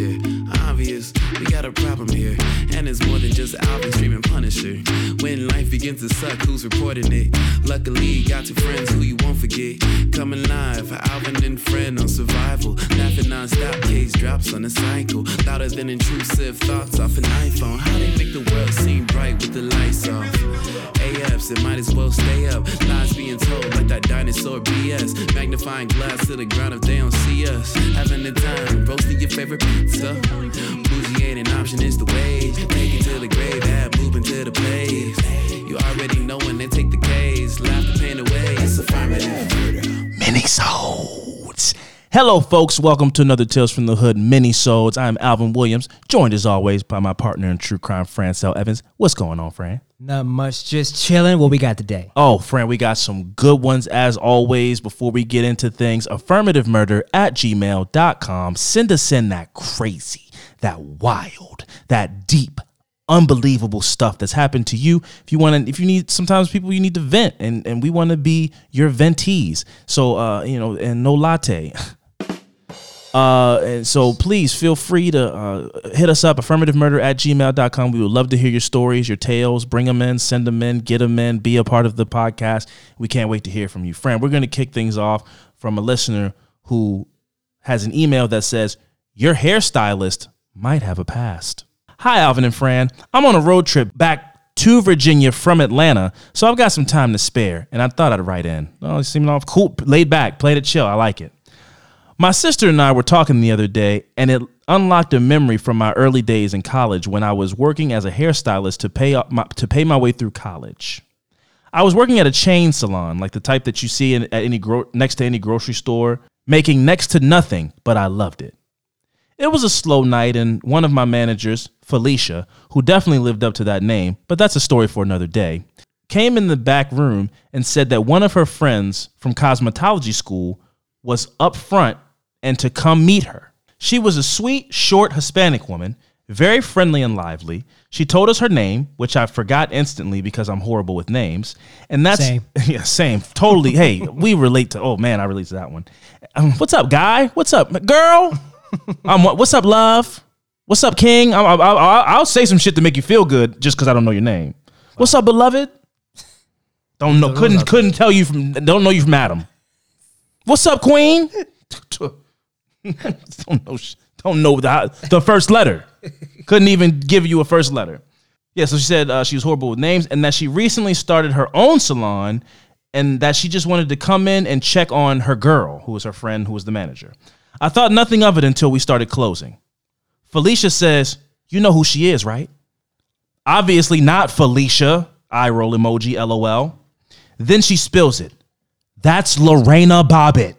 yeah. Obvious, we got a problem here. And it's more than just Alvin streaming Punisher. When life begins to suck, who's reporting it? Luckily, got two friends who you won't forget. Coming live, Alvin and friend on survival. Laughing non-stop, case drops on a cycle. Louder than intrusive thoughts off an iPhone. How they make the world seem bright with the lights off. AFs, it might as well stay up. Lies being told like that dinosaur BS. Magnifying glass to the ground if they don't see us. Having the time, roasting your favorite pizza. Ain't an option, it's the way. Take it to the grave, add moving to the place. You already know when they take the K's. Laugh the pain away, it's Sods. Hello, folks. Welcome to another Tales from the Hood mini Sods. I'm Alvin Williams, joined as always by my partner in true crime, Francel Evans. What's going on, Fran? Not much, just chilling. What we got today? Oh, Fran, we got some good ones as always. Before we get into things, affirmative murder at gmail.com. Send us in that crazy, that wild, that deep, unbelievable stuff that's happened to you. If you want to, if you need, sometimes people you need to vent, and and we want to be your ventees. So, uh, you know, and no latte. Uh, and so please feel free to uh, hit us up, affirmative murder at gmail.com. We would love to hear your stories, your tales. Bring them in, send them in, get them in, be a part of the podcast. We can't wait to hear from you. Fran, we're going to kick things off from a listener who has an email that says, Your hairstylist might have a past. Hi, Alvin and Fran. I'm on a road trip back to Virginia from Atlanta, so I've got some time to spare, and I thought I'd write in. Oh, it seemed all cool, laid back, played it chill. I like it. My sister and I were talking the other day, and it unlocked a memory from my early days in college when I was working as a hairstylist to pay my, to pay my way through college. I was working at a chain salon, like the type that you see in, at any gro- next to any grocery store, making next to nothing, but I loved it. It was a slow night, and one of my managers, Felicia, who definitely lived up to that name, but that's a story for another day, came in the back room and said that one of her friends from cosmetology school was up front and to come meet her. She was a sweet, short Hispanic woman, very friendly and lively. She told us her name, which I forgot instantly because I'm horrible with names. And that's Same. yeah, same. Totally. hey, we relate to. Oh man, I relate to that one. Um, what's up, guy? What's up, girl? um, what's up, love? What's up, King? I, I, I, I'll say some shit to make you feel good just because I don't know your name. What's up, beloved? Don't know. Couldn't couldn't tell you from. Don't know you from Adam. What's up, Queen? don't know. Don't know the the first letter. Couldn't even give you a first letter. Yeah, so she said uh, she was horrible with names, and that she recently started her own salon, and that she just wanted to come in and check on her girl, who was her friend, who was the manager. I thought nothing of it until we started closing. Felicia says, "You know who she is, right?" Obviously not Felicia. Eye roll emoji. LOL. Then she spills it. That's Lorena Bobbitt.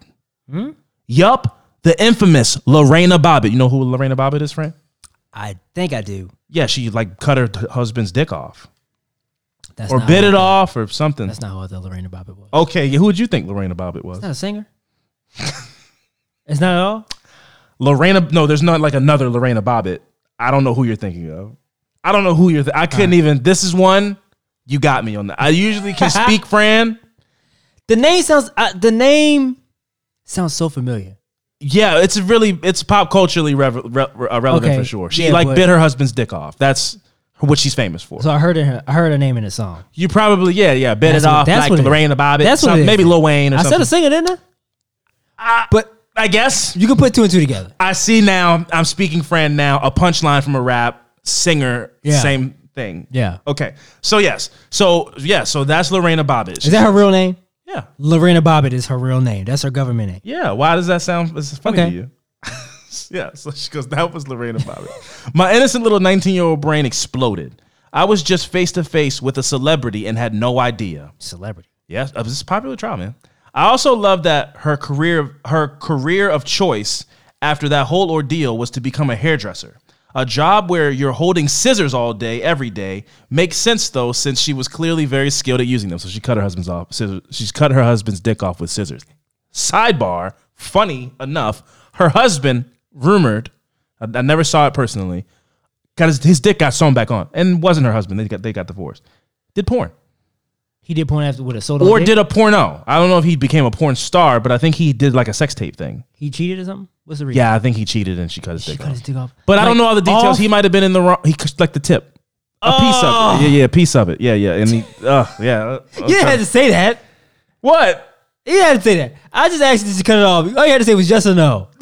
Yup, the infamous Lorena Bobbitt. You know who Lorena Bobbitt is, friend? I think I do. Yeah, she like cut her t- husband's dick off That's or not bit who it I- off or something. That's not what the Lorena Bobbitt was. Okay, yeah, who would you think Lorena Bobbitt was? Not a singer. it's not at all. Lorena, no, there's not like another Lorena Bobbitt. I don't know who you're thinking of. I don't know who you're. Th- I couldn't even. This is one. You got me on that. I usually can speak, Fran. The name sounds. Uh, the name sounds so familiar. Yeah, it's really it's pop culturally rev- re- uh, relevant Okay, for sure. She yeah, like but- bit her husband's dick off. That's what she's famous for. So I heard her. I heard her name in the song. You probably yeah yeah bit That's it what- off that's like what it is. Lorena Bobbitt. That's what some- it is. maybe Lil Wayne or I something. said a singer, didn't I? but I guess you can put two and two together. I see now. I'm speaking friend now. A punchline from a rap singer. Yeah. Same thing. Yeah. Okay. So yes. So yeah. So that's Lorena Bobbitt. Is that her real name? Yeah. Lorena Bobbitt is her real name. That's her government name. Yeah. Why does that sound? It's funny Okay. to you. yeah. So she goes. That was Lorena Bobbitt. My innocent little 19 year old brain exploded. I was just face to face with a celebrity and had no idea. Celebrity. Yes, uh, this is a popular trial, man. I also love that her career her career of choice after that whole ordeal was to become a hairdresser. A job where you're holding scissors all day, every day, makes sense though, since she was clearly very skilled at using them. So she cut her husband's off. Scissors, she's cut her husband's dick off with scissors. Sidebar: Funny enough, her husband rumored. I, I never saw it personally. Got his, his dick got sewn back on, and wasn't her husband. They got they got divorced. Did porn. He did porn after with a soda. or did a porno. I don't know if he became a porn star, but I think he did like a sex tape thing. he cheated or something? What's the reason? Yeah, I think he cheated and she cut his She dick cut off. his dick off. But I don't know all the details. He might have been in the wrong. He cut, like the tip, a piece of it. Yeah, yeah, a piece of it. Yeah, yeah. And he, uh, yeah. uh, You didn't have to say that. What? You didn't have to say that. I just asked you to cut it off. All you had to say was yes or no.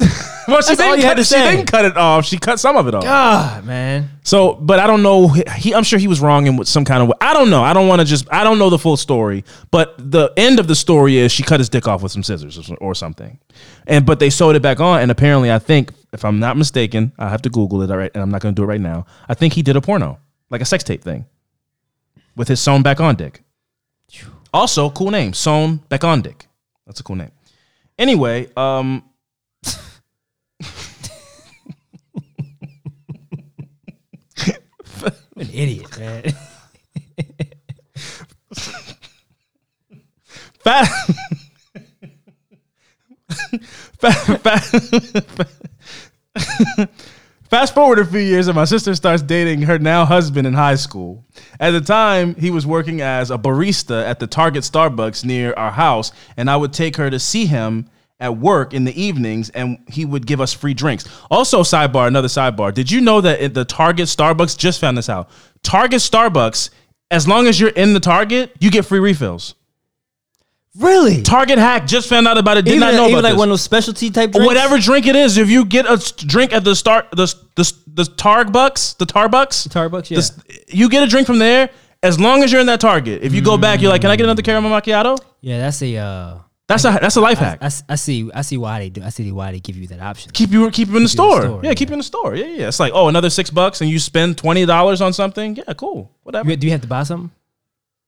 Well, she all didn't, you cut, had to it- she say. didn't cut it off. She cut some of it off. God, man. So, but I don't know. He, I'm sure he was wrong in some kind of. I don't know. I don't want to just. I don't know the full story. But the end of the story is she cut his dick off with some scissors or, or something, and but they sewed it back on. And apparently, I think if I'm not mistaken, I have to Google it. All right, and I'm not going to do it right now. I think he did a porno, like a sex tape thing, with his sewn back on dick. Also, cool name, sewn back on dick. That's a cool name. Anyway, um, An idiot, man. Fast. Fast forward a few years, and my sister starts dating her now husband in high school. At the time, he was working as a barista at the Target Starbucks near our house, and I would take her to see him at work in the evenings, and he would give us free drinks. Also, sidebar, another sidebar. Did you know that at the Target Starbucks just found this out? Target Starbucks, as long as you're in the Target, you get free refills. really? Target hack just found out about it. Did even not know even about like this. one of those specialty type drinks? Whatever drink it is, if you get a drink at the start, the the the Tarbucks, the Tarbucks, Starbucks, yeah. the s- you get a drink from there. As long as you're in that Target, if you go back, you're like, "Can I get another caramel macchiato?" yeah, that's a. Uh, That's a that's a life hack. I, I see. I see why they do. I see why they give you that option. keep you keep you in the Keep you in the store. store, yeah, yeah. keep you in the store. Yeah, yeah. It's like, oh, another six bucks, and you spend twenty dollars on something. Yeah, cool. Whatever. You- do you have to buy something?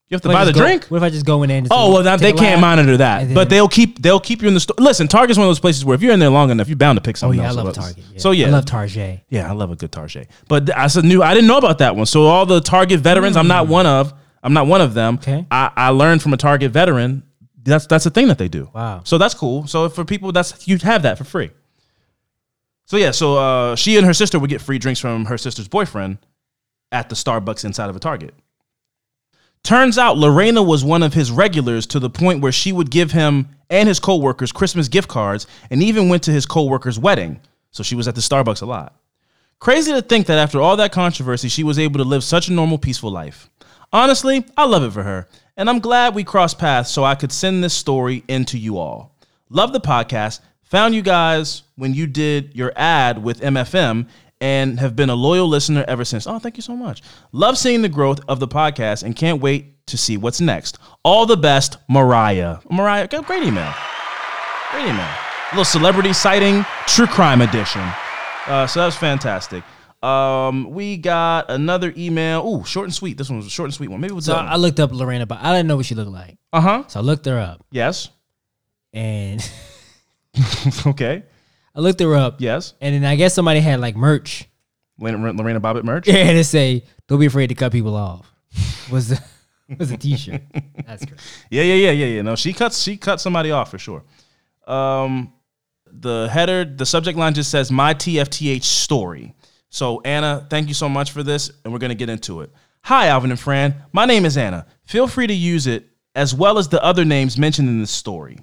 You have to What buy the go- drink. What if I just go in there Oh well, now they can't monitor that, then- but they'll keep they'll keep you in the store. Listen, Target's one of those places where if you're in there long enough, you're bound to pick something. Oh something yeah, I love. Target. Yeah. So yeah, I love Target. Yeah, I love a good Target. But I said new. I didn't know about that one. So all the Target veterans, I'm not one of. I'm not one of them. Hmm. Okay. I, I learned from a Target veteran. That's that's a thing that they do. Wow. So that's cool. So for people, that's you have that for free. So yeah, so uh, she and her sister would get free drinks from her sister's boyfriend at the Starbucks inside of a Target. Turns out Lorena was one of his regulars to the point where she would give him and his coworkers Christmas gift cards and even went to his coworker's wedding. So she was at the Starbucks a lot. Crazy to think that after all that controversy, she was able to live such a normal, peaceful life. Honestly, I love it for her, and I'm glad we crossed paths so I could send this story into you all. Love the podcast. Found you guys when you did your ad with MFM and have been a loyal listener ever since. Oh, thank you so much. Love seeing the growth of the podcast and can't wait to see what's next. All the best, Mariah. Mariah, great email. Great email. A little celebrity sighting, true crime edition. Uh, so that was fantastic. Um, we got another email. Ooh, short and sweet. This one was a short and sweet one. Maybe was So I looked up Lorena, but I didn't know what she looked like. Uh huh. So I looked her up, Yes. and okay. I looked her up, Yes. and then I guess somebody had like merch, Lorena, Lorena Bobbitt merch. and it say, "Don't be afraid to cut people off." Was the was a T-shirt. That's great. Yeah, yeah, yeah, yeah, yeah. No, she cuts she cut somebody off for sure. Um, the header, the subject line just says my TFTH story. So Anna, thank you so much for this, and we're gonna get into it. Hi, Alvin and Fran. My name is Anna. Feel free to use it as well as the other names mentioned in this story.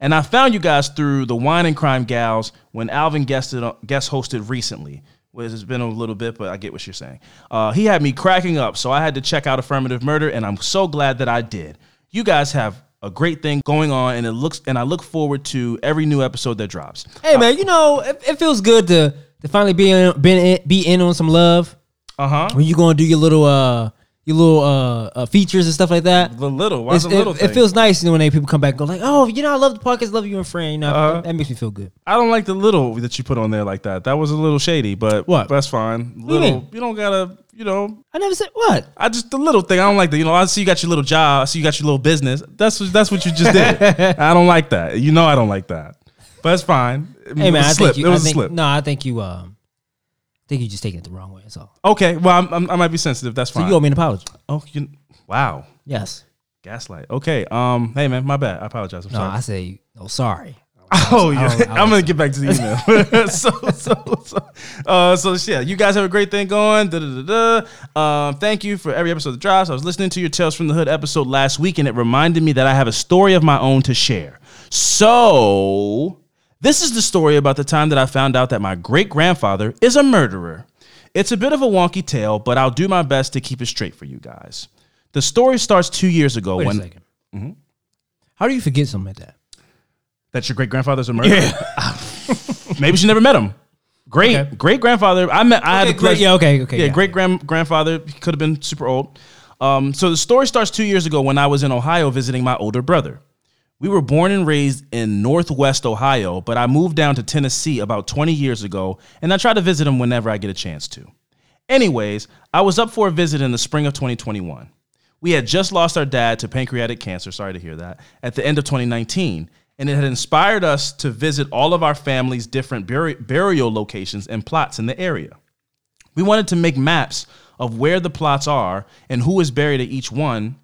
And I found you guys through the Wine and Crime Gals when Alvin guested guest hosted recently. Well, it's been a little bit, but I get what you're saying. Uh, he had me cracking up, so I had to check out Affirmative Murder, and I'm so glad that I did. You guys have a great thing going on, and it looks and I look forward to every new episode that drops. Hey man, you know it, it feels good to to finally be in, in, be in on some love Uh huh. when you gonna do your little uh your little uh, uh features and stuff like that. The little, why the little it, thing? it feels nice you know, when they people come back and go like, oh, you know, I love the podcast, love you and friend. You know, Uh-huh. that makes me feel good. I don't like the little that you put on there like that. That was a little shady, but What? That's fine. you Little, mean? you don't gotta, you know. I never said what. I just the little thing. I don't like that. You know, I see you got your little job. I see you got your little business. That's what that's what you just did. I don't like that. You know, I don't like that. But it's fine. Hey man, I think you. it I was think, a slip. No, I think you. Um, I think you just taking it the wrong way. That's all. Okay, well, I'm, I'm, I might be sensitive. That's So fine. you owe me an apology. oh, you, wow, Yes. gaslight. Okay, um, hey man, my bad. I apologize. I'm No, sorry. I say, oh, sorry. Oh yeah, I I I'm gonna get back to the email. so so so, uh, so yeah, you guys have a great thing going. Da, da, da, da. Um, thank you for every episode that drops. I was listening to your Tales from the Hood episode last week, and it reminded me that I have a story of my own to share. So this is the story about the time that I found out that my great grandfather is a murderer. It's a bit of a wonky tale, but I'll do my best to keep it straight for you guys. The story starts two years ago Wait when a 2nd How do you forget something like that? that your great grandfather's a murderer. Maybe she never met him. Great Okay. great grandfather. I met. I had the great, yeah, okay, okay. yeah, great grand grandfather could have been super old. Um, so the story starts two years ago when I was in Ohio visiting my older brother. We were born and raised in Northwest Ohio, but I moved down to Tennessee about 20 years ago, and I try to visit him whenever I get a chance to. Anyways, I was up for a visit in the spring of 2021. We had just lost our dad to pancreatic cancer, sorry to hear that, at the end of 2019, and it had inspired us to visit all of our family's different buri- burial locations and plots in the area. We wanted to make maps of where the plots are and who is buried at each one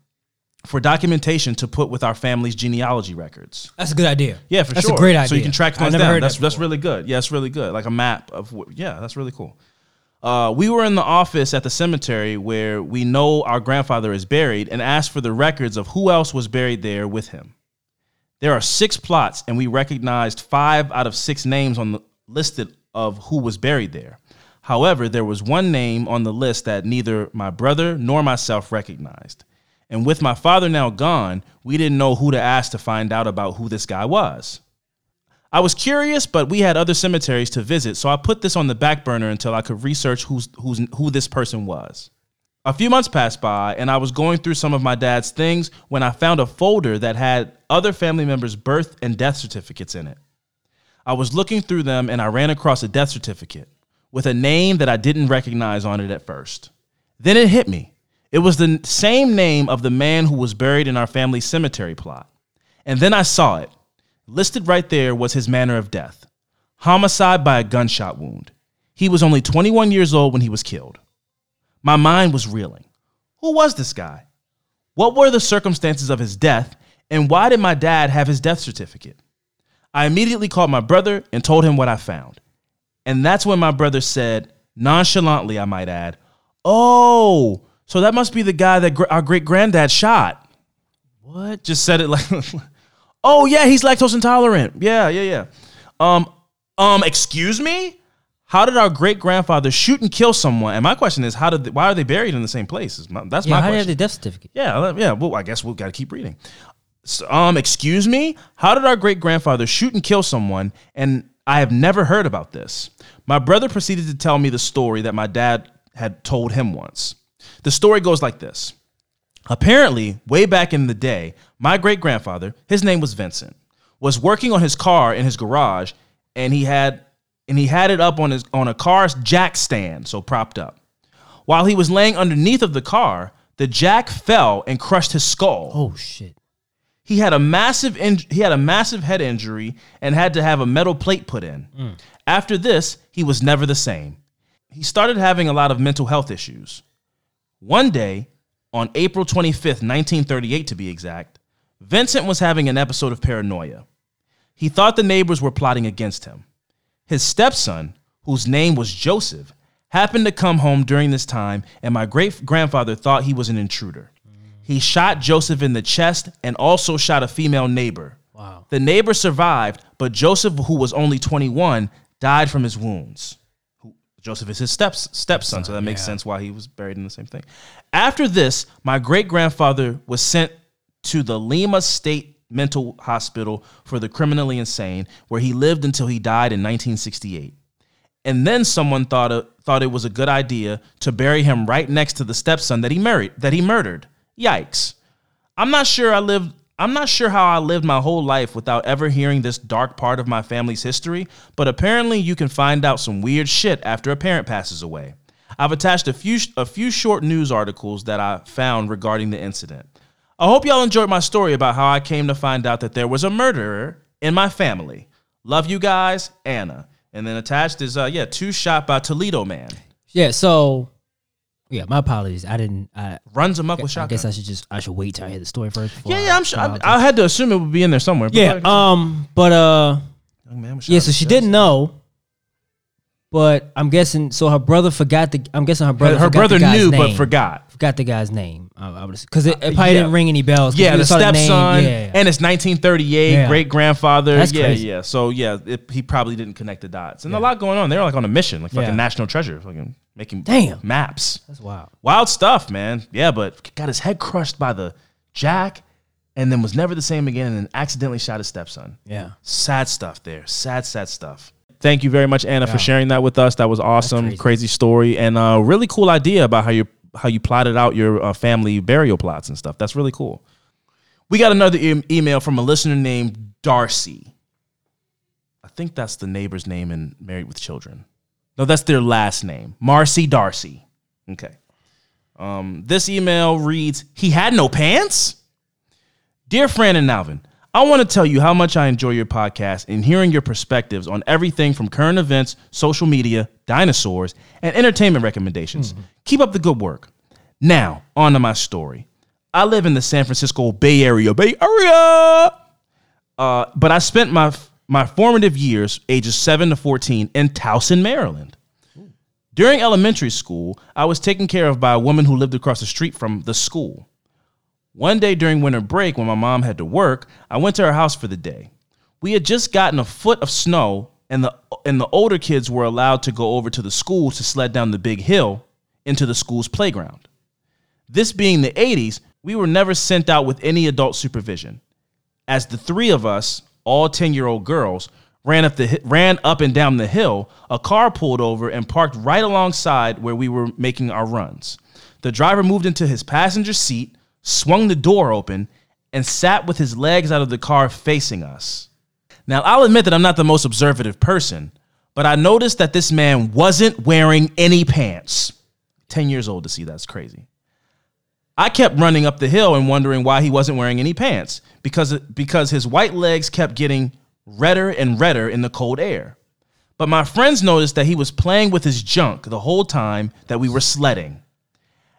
for documentation to put with our family's genealogy records. That's a good idea. Yeah, for that's sure. That's a great idea. So you can track things down. heard That's that that's really good. Yeah, it's really good. Like a map of wh- yeah, that's really cool. Uh, we were in the office at the cemetery where we know our grandfather is buried and asked for the records of who else was buried there with him. There are six plots, and we recognized five out of six names on the listed of who was buried there. However, there was one name on the list that neither my brother nor myself recognized. And with my father now gone, we didn't know who to ask to find out about who this guy was. I was curious, but we had other cemeteries to visit, so I put this on the back burner until I could research who's, who's, who this person was. A few months passed by, and I was going through some of my dad's things when I found a folder that had other family members' birth and death certificates in it. I was looking through them and I ran across a death certificate with a name that I didn't recognize on it at first. Then it hit me. It was the same name of the man who was buried in our family cemetery plot. And then I saw it. Listed right there was his manner of death homicide by a gunshot wound. He was only 21 years old when he was killed. My mind was reeling. Who was this guy? What were the circumstances of his death? And why did my dad have his death certificate? I immediately called my brother and told him what I found. And that's when my brother said, nonchalantly, I might add, Oh, so that must be the guy that gr- our great granddad shot. What? Just said it like, Oh yeah, he's lactose intolerant. Yeah, yeah, yeah. Um, um, excuse me. How did our great grandfather shoot and kill someone? And my question is, how did? They, why are they buried in the same place? My- That's Yeah, my how do you have question. the death certificate? Yeah, uh, yeah. Well, I guess we've got to keep reading. So, um, excuse me. How did our great grandfather shoot and kill someone? And I have never heard about this. My brother proceeded to tell me the story that my dad had told him once. The story goes like this. Apparently, way back in the day, my great grandfather, his name was Vincent, was working on his car in his garage, and he had and he had it up on his on a car's jack stand, so propped up. While he was laying underneath of the car, the jack fell and crushed his skull. Oh shit. He had a massive in- he had a massive head injury and had to have a metal plate put in. Mm. After this, he was never the same. He started having a lot of mental health issues. One day, on April 25th, 1938 to be exact, Vincent was having an episode of paranoia. He thought the neighbors were plotting against him. His stepson, whose name was Joseph, happened to come home during this time, and my great grandfather thought he was an intruder. He shot Joseph in the chest and also shot a female neighbor. Wow. The neighbor survived, but Joseph, who was only 21, died from his wounds. Joseph is his steps, stepson, so that makes yeah. sense why he was buried in the same thing. After this, my great grandfather was sent to the Lima State Mental Hospital for the criminally insane, where he lived until he died in 1968. And then someone thought it, thought it was a good idea to bury him right next to the stepson that he married that he murdered. Yikes. I'm not sure I lived I'm not sure how I lived my whole life without ever hearing this dark part of my family's history, but apparently you can find out some weird shit after a parent passes away. I've attached a few a few short news articles that I found regarding the incident. I hope y'all enjoyed my story about how I came to find out that there was a murderer in my family. Love you guys, Anna. And then attached is uh yeah, two shot by Toledo man. Yeah. So, yeah. My apologies. I didn't. I, Runs him up with I shotgun. guess I should just. I should wait till I hear the story first. before yeah, yeah, I'm sure. I. I had to assume it would be in there somewhere. but go Yeah. ahead. Um. But uh, Young man Yeah, so she didn't know, but I'm guessing. So her brother forgot the. I'm guessing her brother. Her, her forgot the brother knew but forgot. Forgot the guy's name. I, because it, it probably Uh, yeah. didn't ring any bells. Yeah, the name. stepson, Yeah. and it's 1938. Yeah. Great grandfather. That's yeah, crazy. yeah. So yeah, it, he probably didn't connect the dots, and a lot going on. They're like on a mission, like fucking national treasure, fucking making Damn. maps. That's wild. Wild stuff, man. Yeah, but got his head crushed by the jack, and then was never the same again, and then accidentally shot his stepson. Yeah. Sad stuff there. Sad, sad stuff. Thank you very much, Anna, for sharing that with us. That was awesome, crazy. crazy. story, and a really cool idea about how you how you plotted out your uh, family burial plots and stuff. That's really cool. We got another e- email from a listener named Darcy. I think that's the neighbor's name in Married with Children. No, that's their last name, Marcy D'Arcy. Okay. Um, this email reads, "He had no pants." Dear Fran and Alvin, I want to tell you how much I enjoy your podcast and hearing your perspectives on everything from current events, social media, dinosaurs, and entertainment recommendations. Keep up the good work. Now, on to my story. I live in the San Francisco Bay Area, Bay Area. Uh, but I spent my my formative years, ages 7 to 14, in Towson, Maryland. During elementary school, I was taken care of by a woman who lived across the street from the school. One day during winter break, when my mom had to work, I went to her house for the day. We had just gotten a foot of snow, and the and the older kids were allowed to go over to the school to sled down the big hill into the school's playground. This being the 80s, we were never sent out with any adult supervision. As the three of us, all 10-year-old girls, ran up the ran up and down the hill, a car pulled over and parked right alongside where we were making our runs. The driver moved into his passenger seat, swung the door open, and sat with his legs out of the car facing us. Now, I'll admit that I'm not the most observative person, but I noticed that this man wasn't wearing any pants. 10 years old to see that's crazy. I kept running up the hill and wondering why he wasn't wearing any pants because because his white legs kept getting redder and redder in the cold air. But my friends noticed that he was playing with his junk the whole time that we were sledding.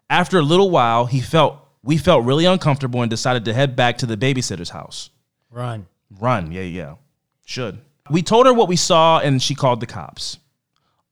After a little while, he felt we felt really uncomfortable and decided to head back to the babysitter's house. Run. Run, yeah, yeah. Should. We told her what we saw and she called the cops.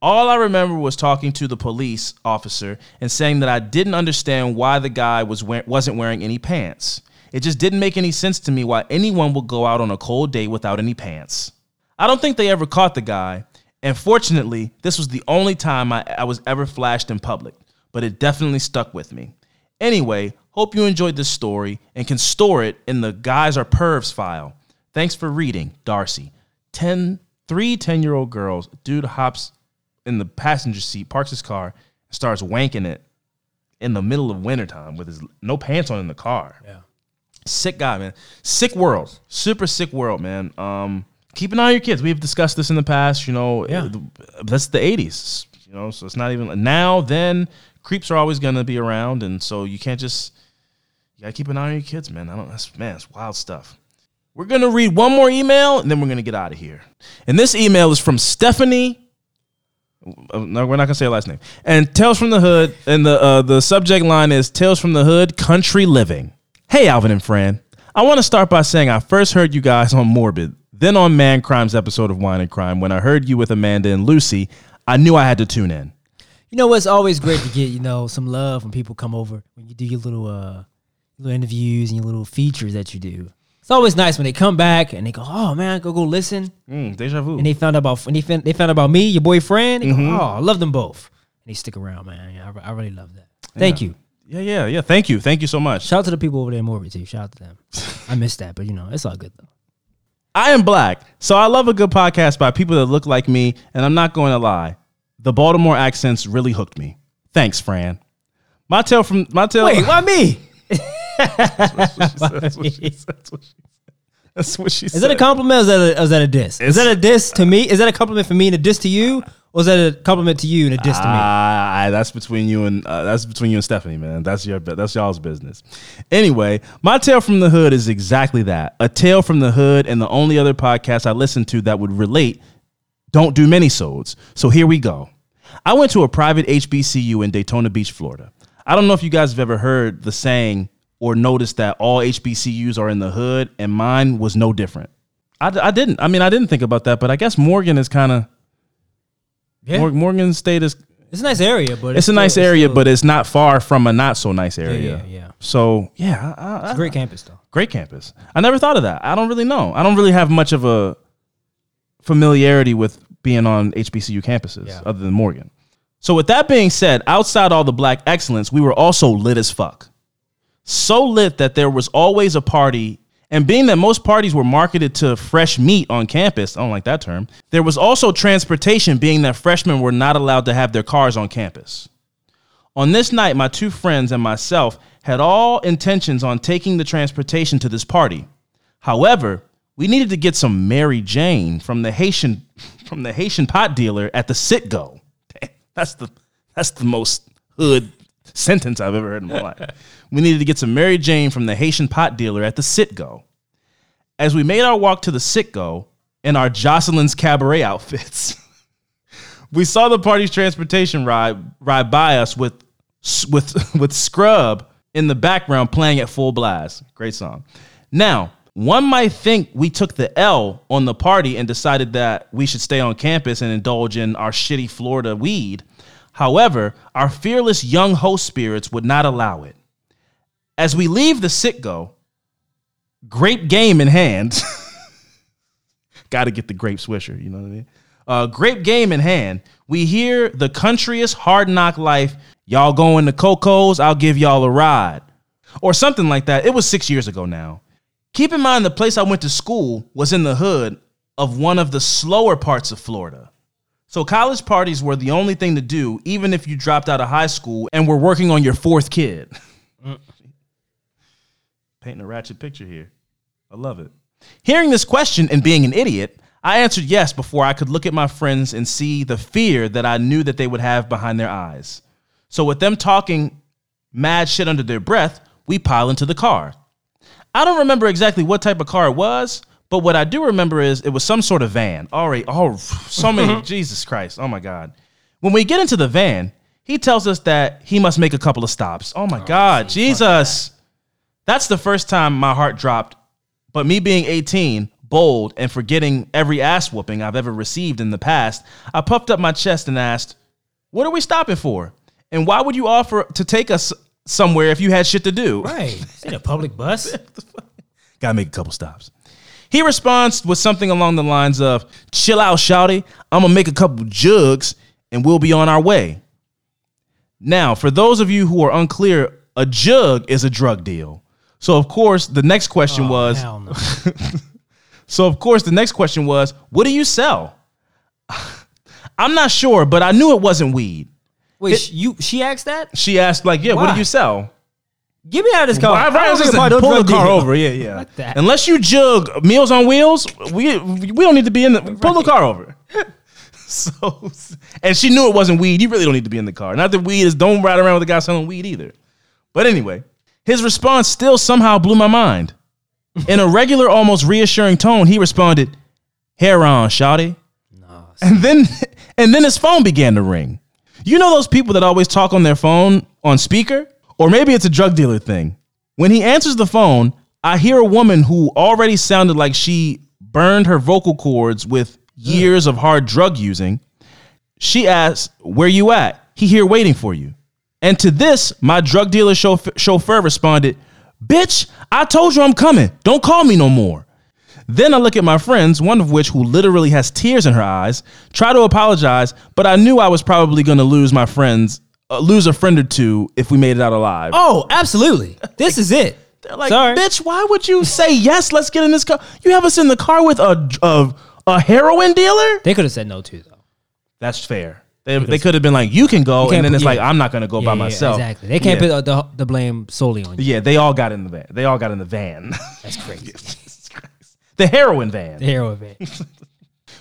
All I remember was talking to the police officer and saying that I didn't understand why the guy was wear- wasn't wearing any pants. It just didn't make any sense to me why anyone would go out on a cold day without any pants. I don't think they ever caught the guy, and fortunately, this was the only time I, I was ever flashed in public, but it definitely stuck with me. Anyway, hope you enjoyed this story and can store it in the Guys Are Pervs file. Thanks for reading, Darcy. 10, three 10 year old girls, dude hops in the passenger seat, parks his car, and starts wanking it in the middle of wintertime with his no pants on in the car. Yeah. Sick guy, man. Sick world. Super sick world, man. Um, keep an eye on your kids. We've discussed this in the past. You know, Yeah. that's the '80s. You know, so it's not even now. Then creeps are always gonna be around, and so you can't just you gotta keep an eye on your kids, man. I don't. That's man, it's wild stuff. We're gonna read one more email, and then we're gonna get out of here. And this email is from Stephanie. uh, No, we're not gonna say her last name. And Tales from the Hood, and the uh, the subject line is Tales from the Hood, Country Living. Hey, Alvin and Fran. I want to start by saying I first heard you guys on Morbid, then on Man Crimes episode of Wine and Crime. When I heard you with Amanda and Lucy, I knew I had to tune in. You know, it's always great to get you know some love when people come over when you do your little uh little interviews and your little features that you do. It's always nice when they come back and they go, "Oh man, go go listen." Mm, deja vu. And they found out about and they found, they found out about me, your boyfriend. They Mm-hmm. go, "Oh, I love them both." And they stick around, man. Yeah, I, I really love that. Thank you. yeah, yeah, yeah. Thank you. Thank you so much. Shout out to the people over there in Morbid too. Shout out to them. I missed that, but you know, it's all good though. I am black, so I love a good podcast by people that look like me, and I'm not going to lie. The Baltimore accents really hooked me. Thanks, Fran. My tail from my tail. Wait, why me? That's what she said. That's what she said. That's what she Is said. that a compliment or is that a, or is that a diss? Is that a diss to me? Is that a compliment for me and a diss to you? Or is that a compliment to you and a diss to me? Ah, that's between you and uh, that's between you and Stephanie, man. That's your that's y'all's business. Anyway, my tale from the hood is exactly that. A tale from the hood, and the only other podcast I listen to that would relate don't do many sods. So here we go. I went to a private HBCU in Daytona Beach, Florida. I don't know if you guys have ever heard the saying or noticed that all HBCUs are in the hood, and mine was no different. I, I didn't. I mean, I didn't think about that, but I guess Morgan is kind of Yeah. Morgan State is It's a nice area, but it's a nice still- area, still- but it's not far from a not so nice area. yeah, yeah. So yeah, I, I, it's a great campus though. great campus. I never thought of that. I don't really know. I don't really have much of a familiarity with being on HBCU campuses Yeah. other than Morgan. So with that being said, outside all the black excellence, we were also lit as fuck. So lit that there was always a party. And being that most parties were marketed to fresh meat on campus, I don't like that term, there was also transportation, being that freshmen were not allowed to have their cars on campus. On this night, my two friends and myself had all intentions on taking the transportation to this party. However, we needed to get some Mary Jane from the Haitian from the Haitian pot dealer at the Citgo. That's the that's the most hood sentence I've ever heard in my life. We needed to get some Mary Jane from the Haitian pot dealer at the Citgo. As we made our walk to the Citgo in our Jocelyn's cabaret outfits, we saw the party's transportation ride ride by us with with with Scrub in the background playing at full blast. Great song. Now, one might think we took the L on the party and decided that we should stay on campus and indulge in our shitty Florida weed. However, our fearless young host spirits would not allow it. As we leave the Citgo, grape game in hand, got to get the grape swisher, you know what I mean? Uh, grape game in hand, we hear the countryest hard knock life. Y'all going to Coco's? I'll give y'all a ride. Or something like that. It was six years ago now. Keep in mind, the place I went to school was in the hood of one of the slower parts of Florida. So college parties were the only thing to do, even if you dropped out of high school and were working on your fourth kid. Mm. Painting a ratchet picture here. I love it. Hearing this question and being an idiot, I answered yes before I could look at my friends and see the fear that I knew that they would have behind their eyes. So with them talking mad shit under their breath, we pile into the car. I don't remember exactly what type of car it was, but what I do remember is it was some sort of van. All right, oh, so many, Jesus Christ, oh my God. When we get into the van, he tells us that he must make a couple of stops. Oh my oh, God, Jesus. That's the first time my heart dropped. But me being 18, bold, and forgetting every ass whooping I've ever received in the past, I puffed up my chest and asked, What are we stopping for? And why would you offer to take us somewhere if you had shit to do? Right. It a public bus? Gotta make a couple stops. He responds with something along the lines of, Chill out, shouty. I'm gonna make a couple jugs and we'll be on our way. Now, for those of you who are unclear, a jug is a drug deal. So, of course, the next question oh, was, Hell no. so of course, the next question was, what do you sell? I'm not sure, but I knew it wasn't weed. Wait, sh- you she asked that? She asked, like, yeah, what Why? do you sell? Get me out of this car. Right, I right, don't listen, think pull the car deal. over. Yeah, yeah. Fuck that. Unless you jug Meals on Wheels, we we don't need to be in the pull the car over. So, and she knew it wasn't weed. You really don't need to be in the car. Not that weed is. Don't ride around with a guy selling weed either. But anyway, his response still somehow blew my mind. In a regular, almost reassuring tone, he responded, "Hair on, shawty." And then, and then his phone began to ring. You know those people that always talk on their phone on speaker? Or maybe it's a drug dealer thing. When he answers the phone, I hear a woman who already sounded like she burned her vocal cords with years of hard drug using. She asks, Where you at? He here waiting for you. And to this, my drug dealer chauff- chauffeur responded, Bitch, I told you I'm coming. Don't call me no more. Then I look at my friends, one of which who literally has tears in her eyes, try to apologize, but I knew I was probably going to lose my friends, uh, lose a friend or two if we made it out alive. Oh, absolutely. This is it. They're like, Sorry. bitch, why would you say yes? Let's get in this car. You have us in the car with a a, a heroin dealer. They could have said no too, though. That's fair. They, they could have been like, you can go, can't and then it's yeah. like, I'm not going to go by Yeah, yeah, myself. Exactly. They can't Yeah. put the, the blame solely on you. Yeah, they all got in the van. They all got in the van. That's crazy. the heroin van. The heroin van.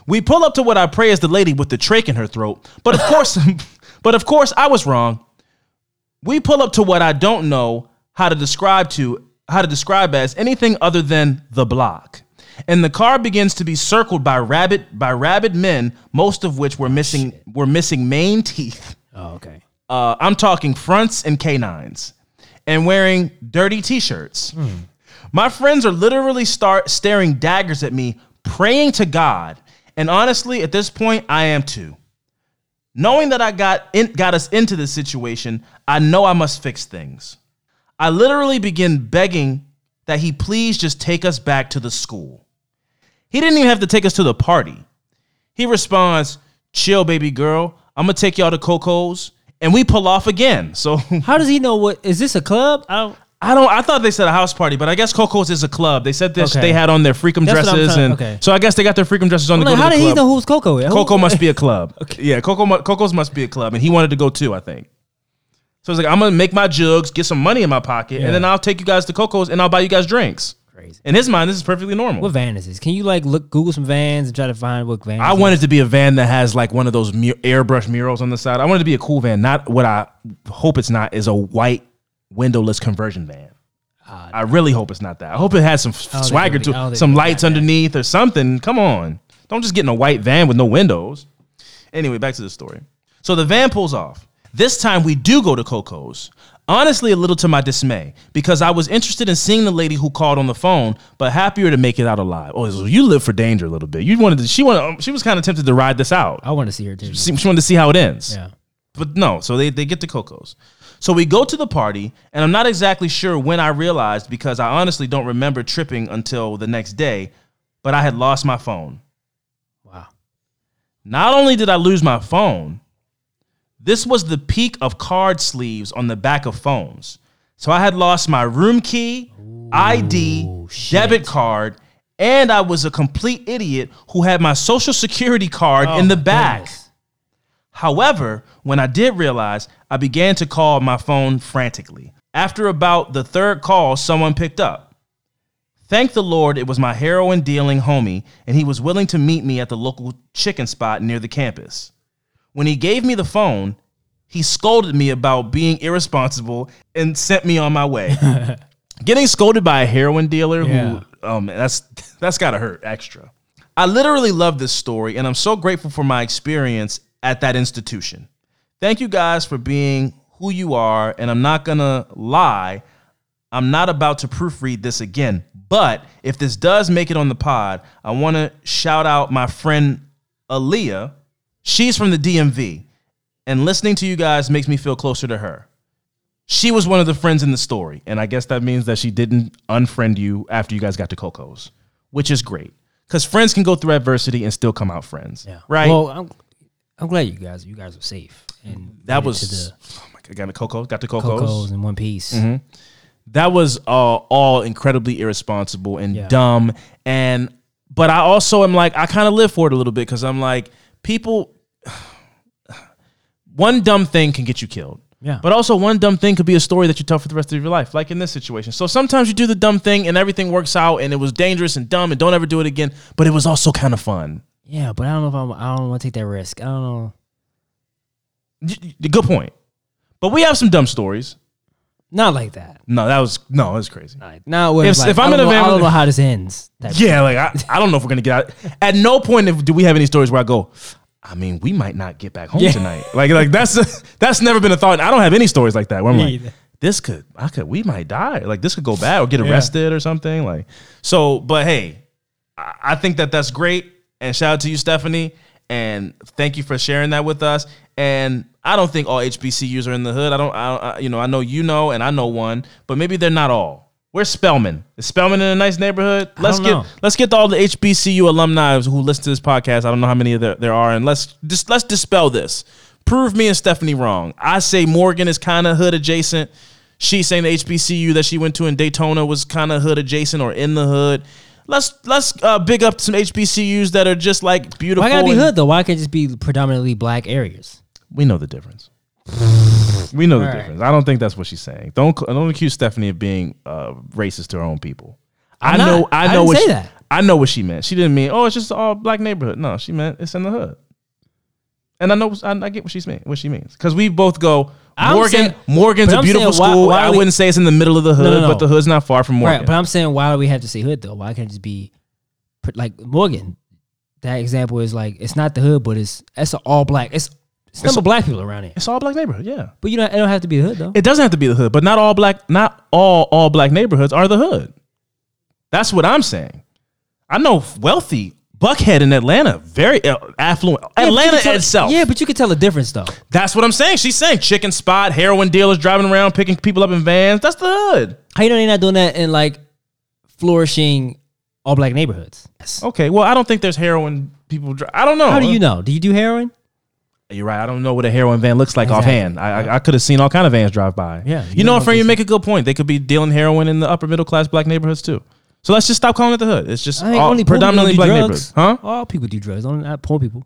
We pull up to what I pray is the lady with the trach in her throat. But of course, but of course, I was wrong. We pull up to what I don't know how to describe to how to describe as anything other than the block. And the car begins to be circled by rabid by rabid men, most of which were missing were missing main teeth. Oh, okay. Uh, I'm talking fronts and canines, and wearing dirty t-shirts. My friends are literally start staring daggers at me, praying to God. And honestly, at this point, I am too. Knowing that I got in, got us into this situation, I know I must fix things. I literally begin begging that he please just take us back to the school. He didn't even have to take us to the party. He responds, "Chill, baby girl. I'm gonna take y'all to Coco's." And we pull off again. So How does he know what is this a club? I don't I don't. I thought they said a house party, but I guess Coco's is a club. They said this. Okay. They had on their freakum That's what I'm dresses, trying- and okay. so I guess they got their freakum dresses on to like, go how to did the he club. know who's Coco? Who- Coco must be a club. Yeah, Coco. mu- Coco's must be a club, and he wanted to go too. I think. So I was like, I'm gonna make my jugs, get some money in my pocket, Yeah. and then I'll take you guys to Coco's, and I'll buy you guys drinks. Crazy. In his mind, this is perfectly normal. What van is this? Can you like look Google some vans and try to find what van? I wanted to be a van that has like one of those mu- airbrush murals on the side. I wanted to be a cool van, not what I hope it's not is a white windowless conversion van. I really hope it's not that. I hope it has some f- swagger be- to think some lights underneath or something. Come on, don't just get in a white van with no windows. Anyway, back to the story. So the van pulls off. This time we do go to Coco's. Honestly, a little to my dismay, because I was interested in seeing the lady who called on the phone, but happier to make it out alive. Oh, so you live for danger a little bit. You wanted to, she wanted, um, she was kind of tempted to ride this out. I want to see her too. She, she wanted to see how it ends. Yeah. But no, so they, they get to Coco's. So we go to the party, and I'm not exactly sure when I realized because I honestly don't remember tripping until the next day, but I had lost my phone. Wow. Not only did I lose my phone, this was the peak of card sleeves on the back of phones. So I had lost my room key, ID, shit. debit card, and I was a complete idiot who had my social security card in the Oh, back. goodness. However, when I did realize, I began to call my phone frantically. After about the third call, someone picked up. Thank the Lord it was my heroin dealing homie, and he was willing to meet me at the local chicken spot near the campus. When he gave me the phone, he scolded me about being irresponsible and sent me on my way. Getting scolded by a heroin dealer Yeah. who um that's that's gotta hurt extra. I literally love this story and I'm so grateful for my experience at that institution. Thank you guys for being who you are, and I'm not gonna lie, I'm not about to proofread this again. But if this does make it on the pod, I want to shout out my friend Aaliyah. She's from the DMV, and listening to you guys makes me feel closer to her. She was one of the friends in the story, and I guess that means that she didn't unfriend you after you guys got to Coco's, which is great. Because friends can go through adversity and still come out friends, Yeah. right? Well, I'm, I'm glad you guys you guys are safe and that was the oh my god, got the Coco's, got the Coco's. Cocos in one piece. that was uh, all incredibly irresponsible and Yeah. dumb and but i also am like i kind of live for it a little bit because i'm like people one dumb thing can get you killed Yeah. but also one dumb thing could be a story that you tell for the rest of your life like in this situation so sometimes you do the dumb thing and everything works out and it was dangerous and dumb and don't ever do it again but it was also kind of fun Yeah, but I don't know if I'm, I don't want to take that risk. I don't know. Good point but we have some dumb stories Not like that. no that was no it was crazy Like, not If- like, if I'm in a van I don't know how this ends. Yeah, like I, I don't know if we're gonna get out. At no point if, do we have any stories where I go. I mean, we might not get back home Yeah. tonight. Like, like that's that's never been a thought. I don't have any stories like that. Where I'm Me like, either. this could, I could, we might die. Like, this could go bad or get Yeah. arrested or something. Like, so, but hey, I, I think that that's great. And shout out to you, Stephanie. And thank you for sharing that with us. And I don't think all HBCUs are in the hood. I don't, I, I, you know, I know you know, and I know one, but maybe they're not all. Where's Spelman? Is Spelman in a nice neighborhood? Let's get know. let's get to all the HBCU alumni who listen to this podcast. I don't know how many of there, there are, and let's just let's dispel this. Prove me and Stephanie wrong. I say Morgan is kind of hood adjacent. She's saying the HBCU that she went to in Daytona was kind of hood adjacent or in the hood. Let's let's uh, big up some HBCUs that are just like beautiful. Why gotta be and- hood though? Why can't it just be predominantly black areas? We know the difference. we know the All right. difference. I don't think that's what she's saying. Don't don't accuse Stephanie of being uh, racist to her own people. i I'm know. not. I I know didn't what say she, that. I know what she meant. She didn't mean oh it's just all black neighborhood. No, she meant it's in the hood. And I know I, I get what she's mean, what she means because we both go. I'm Morgan, saying- Morgan's a beautiful saying why- school. why I we- wouldn't say it's in the middle of the hood, no, no. but the hood's not far from Morgan. Right, but I'm saying why do we have to say hood though? Why can't it just be like Morgan? That example is like it's not the hood, but it's it's all black. It's it's number black people around here. it's all black neighborhood. Yeah. But you know, it don't have to be the hood though. It doesn't have to be the hood, but not all black, not all all black neighborhoods are the hood. That's what I'm saying. I know wealthy Buckhead in Atlanta, very uh, affluent. Yeah, Atlanta tell- itself. Yeah, but you can tell a difference though. That's what I'm saying. She's saying chicken spot, heroin dealers driving around picking people up in vans. That's the hood. How you know they're not doing that in like flourishing all black neighborhoods? Okay, well, I don't think there's heroin people. Dri- I don't know. How do you know? Do you do heroin? You're right. I don't know what a heroin van looks like Exactly. offhand. I, I, I could have seen all kind of vans drive by. Yeah, you, you know, know what, friend, you make a good point. They could be dealing heroin in the upper middle class black neighborhoods too. So let's just stop calling it the hood. It's just I think all, only poor people predominantly do black drugs. neighborhoods, huh? All people do drugs, only not poor people.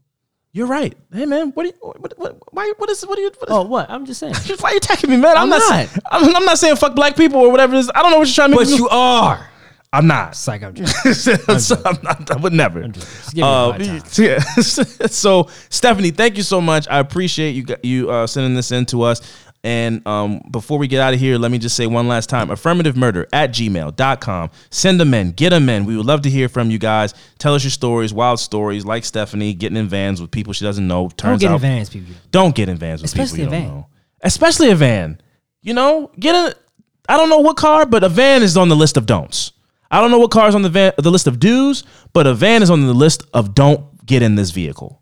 You're right. Hey man, what do you? What, what, why? What is? What are you? What is, Oh, what? I'm just saying. Why are you attacking me, man? I'm, I'm not. I'm, I'm not saying fuck black people or whatever it is. I don't know what you're trying to make. but me- you are. I'm not. Psych, I'm just. So I'm not, I would never. Just give me a Uh, hard time. yeah. so Stephanie, thank you so much. I appreciate you you uh, sending this in to us. And um, before we get out of here, let me just say one last time affirmative murder at gmail.com. Send them in, get them in. We would love to hear from you guys. Tell us your stories, wild stories, like Stephanie getting in vans with people she doesn't know. Don't get out, vans, people. don't get in vans with Especially people you a don't van. know. Especially a van. You know, get a, I don't know what car, but a van is on the list of don'ts. I don't know what car is on the van, the list of do's, but a van is on the list of don't get in this vehicle.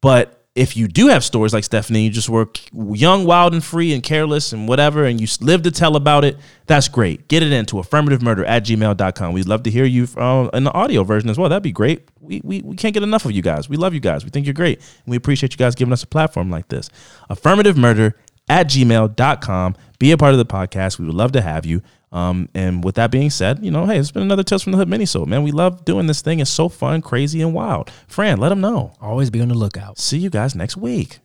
But if you do have stories like Stephanie, you just were young, wild, and free and careless and whatever, and you live to tell about it, that's great. Get it into affirmative murder at gmail.com. We'd love to hear you uh, in the audio version as well. That'd be great. We, we, we can't get enough of you guys. We love you guys. We think you're great. And we appreciate you guys giving us a platform like this. Affirmative murder at gmail.com. Be a part of the podcast. We would love to have you. Um, and with that being said, you know, hey, it's been another Tales from the Hood mini man. We love doing this thing. It's so fun, crazy, and wild. Fran, let them know. Always be on the lookout. See you guys next week.